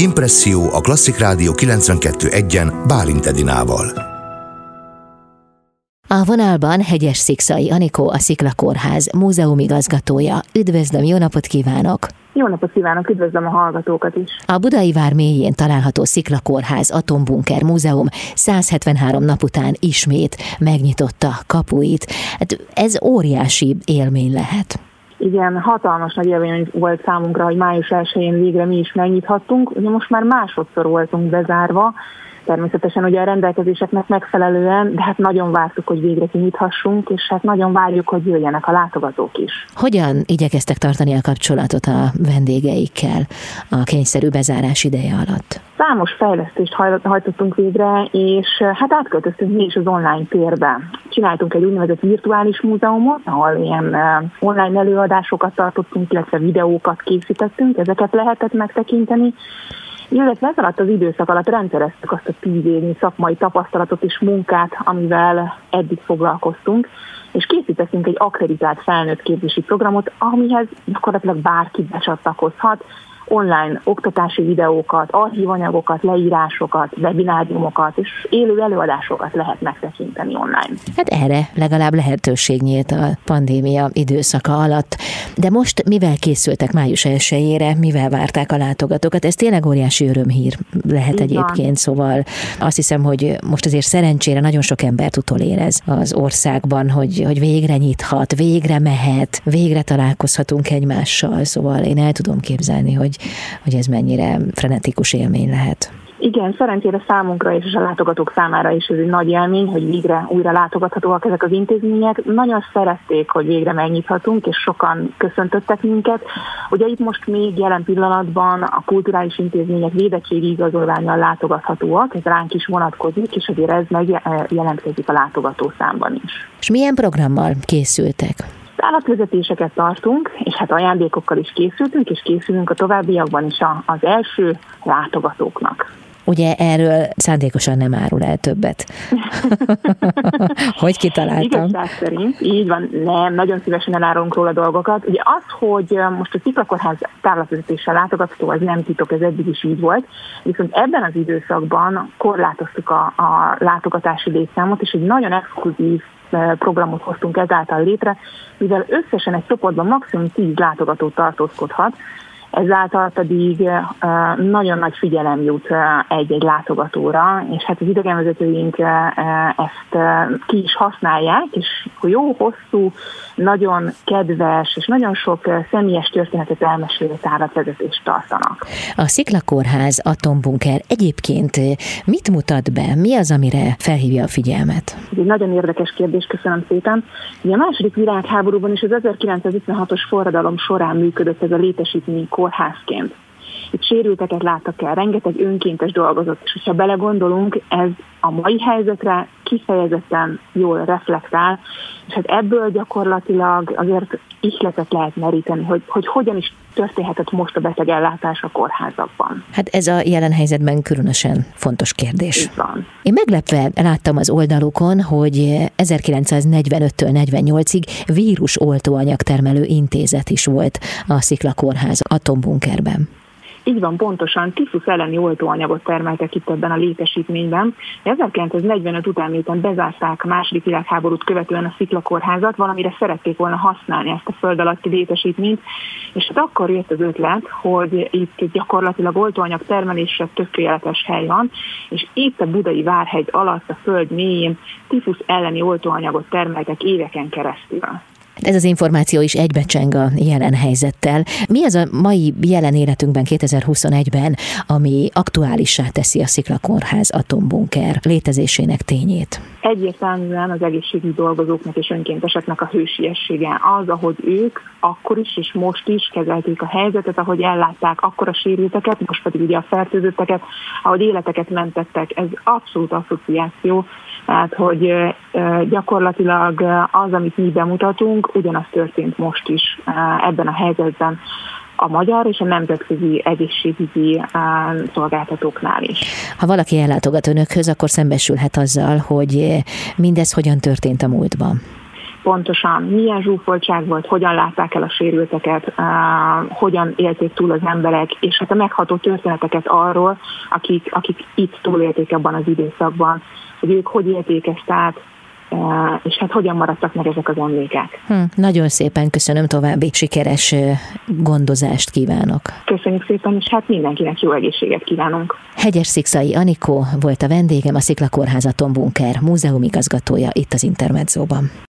Impresszió a Klasszik Rádió 92.1-en Bálint Edinával. A vonalban Hegyes Szikszai Anikó, a Szikla Kórház múzeumigazgatója. Üdvözlöm, jó napot kívánok! Jó napot kívánok, üdvözlöm a hallgatókat is! A Budai Vár mélyén található Szikla Kórház Atombunker Múzeum 173 nap után ismét megnyitotta kapuit. Hát ez óriási élmény lehet. Igen, hatalmas nagy élmény volt számunkra, hogy május 1-én végre mi is megnyithattunk. Ugye most már másodszor voltunk bezárva, természetesen ugye a rendelkezéseknek megfelelően, de hát nagyon vártuk, hogy végre kinyithassunk, és hát nagyon várjuk, hogy jöjjenek a látogatók is. Hogyan igyekeztek tartani a kapcsolatot a vendégeikkel a kényszerű bezárás ideje alatt? Számos fejlesztést hajtottunk végre, és hát átköltöztünk mi is az online térbe. Csináltunk egy úgynevezett virtuális múzeumot, ahol ilyen online előadásokat tartottunk, illetve videókat készítettünk, ezeket lehetett megtekinteni, illetve ez alatt az időszak alatt rendszereztük azt a tíz évnyi szakmai tapasztalatot és munkát, amivel eddig foglalkoztunk, és készítettünk egy akreditált felnőtt képzési programot, amihez gyakorlatilag bárki becsatlakozhat, online oktatási videókat, archívanyagokat, leírásokat, webináriumokat és élő előadásokat lehet megtekinteni online. Hát erre legalább lehetőség nyílt a pandémia időszaka alatt. De most mivel készültek május 1 mivel várták a látogatókat? Ez tényleg óriási örömhír lehet egyébként, szóval azt hiszem, hogy most azért szerencsére nagyon sok embert utolérez az országban, hogy, hogy végre nyithat, végre mehet, végre találkozhatunk egymással, szóval én el tudom képzelni, hogy hogy ez mennyire frenetikus élmény lehet. Igen, szerencsére számunkra és a látogatók számára is ez egy nagy élmény, hogy végre újra látogathatóak ezek az intézmények. Nagyon szerették, hogy végre megnyithatunk, és sokan köszöntöttek minket. Ugye itt most még jelen pillanatban a kulturális intézmények védettségi igazolványal látogathatóak, ez ránk is vonatkozik, és azért ez megjelentkezik a látogató számban is. És milyen programmal készültek? Állatvezetéseket tartunk, és hát ajándékokkal is készültünk, és készülünk a továbbiakban is az első látogatóknak. Ugye erről szándékosan nem árul el többet. hogy kitaláltam? Igazság szerint, így van, nem, nagyon szívesen elárulunk róla dolgokat. Ugye az, hogy most a Sziklakorház távlatvezetéssel látogatható, az nem titok, ez eddig is így volt, viszont ebben az időszakban korlátoztuk a, a látogatási létszámot, és egy nagyon exkluzív programot hoztunk ezáltal létre, mivel összesen egy csoportban maximum 10 látogató tartózkodhat, ezáltal pedig nagyon nagy figyelem jut egy-egy látogatóra, és hát az idegenvezetőink ezt ki is használják, és jó, hosszú, nagyon kedves, és nagyon sok személyes történetet elmesélő táratvezetést tartanak. A Sziklakórház atombunker egyébként mit mutat be? Mi az, amire felhívja a figyelmet? Ez egy nagyon érdekes kérdés, köszönöm szépen. Ugye a második világháborúban is az 1956-os forradalom során működött ez a létesítmény kórházként. Itt sérülteket láttak el, rengeteg önkéntes dolgozott, és ha belegondolunk, ez a mai helyzetre kifejezetten jól reflektál, és hát ebből gyakorlatilag azért ihletet lehet meríteni, hogy, hogy hogyan is történhetett most a betegellátás a kórházakban. Hát ez a jelen helyzetben különösen fontos kérdés. Így van. Én meglepve láttam az oldalukon, hogy 1945-től 48-ig vírus termelő intézet is volt a Szikla Kórház atombunkerben. Így van, pontosan tifusz elleni oltóanyagot termeltek itt ebben a létesítményben. 1945 után, miután bezárták második világháborút követően a sziklakórházat, valamire szerették volna használni ezt a föld alatti létesítményt, és hát akkor jött az ötlet, hogy itt gyakorlatilag oltóanyag termelésre tökéletes hely van, és itt a Budai Várhegy alatt a föld mélyén tifusz elleni oltóanyagot termeltek éveken keresztül. Ez az információ is egybecseng a jelen helyzettel. Mi az a mai jelen életünkben 2021-ben, ami aktuálissá teszi a Sziklakórház atombunker létezésének tényét? Egyértelműen az egészségügyi dolgozóknak és önkénteseknek a hősiessége az, ahogy ők akkor is és most is kezelték a helyzetet, ahogy ellátták akkor a sérülteket, most pedig ugye a fertőzötteket, ahogy életeket mentettek. Ez abszolút asszociáció, tehát hogy gyakorlatilag az, amit mi bemutatunk, ugyanaz történt most is ebben a helyzetben a magyar és a nemzetközi egészségügyi szolgáltatóknál is. Ha valaki ellátogat önökhöz, akkor szembesülhet azzal, hogy mindez hogyan történt a múltban. Pontosan milyen zsúfoltság volt, hogyan látták el a sérülteket, hogyan élték túl az emberek, és hát a megható történeteket arról, akik, akik itt túlélték abban az időszakban, hogy ők hogy élték ezt át, és hát hogyan maradtak meg ezek az emlékek. Hm, nagyon szépen köszönöm további sikeres gondozást kívánok. Köszönjük szépen, és hát mindenkinek jó egészséget kívánunk. Hegyes Szikszai Anikó volt a vendégem, a Szikla Kórházaton Bunker múzeumigazgatója itt az Intermedzóban.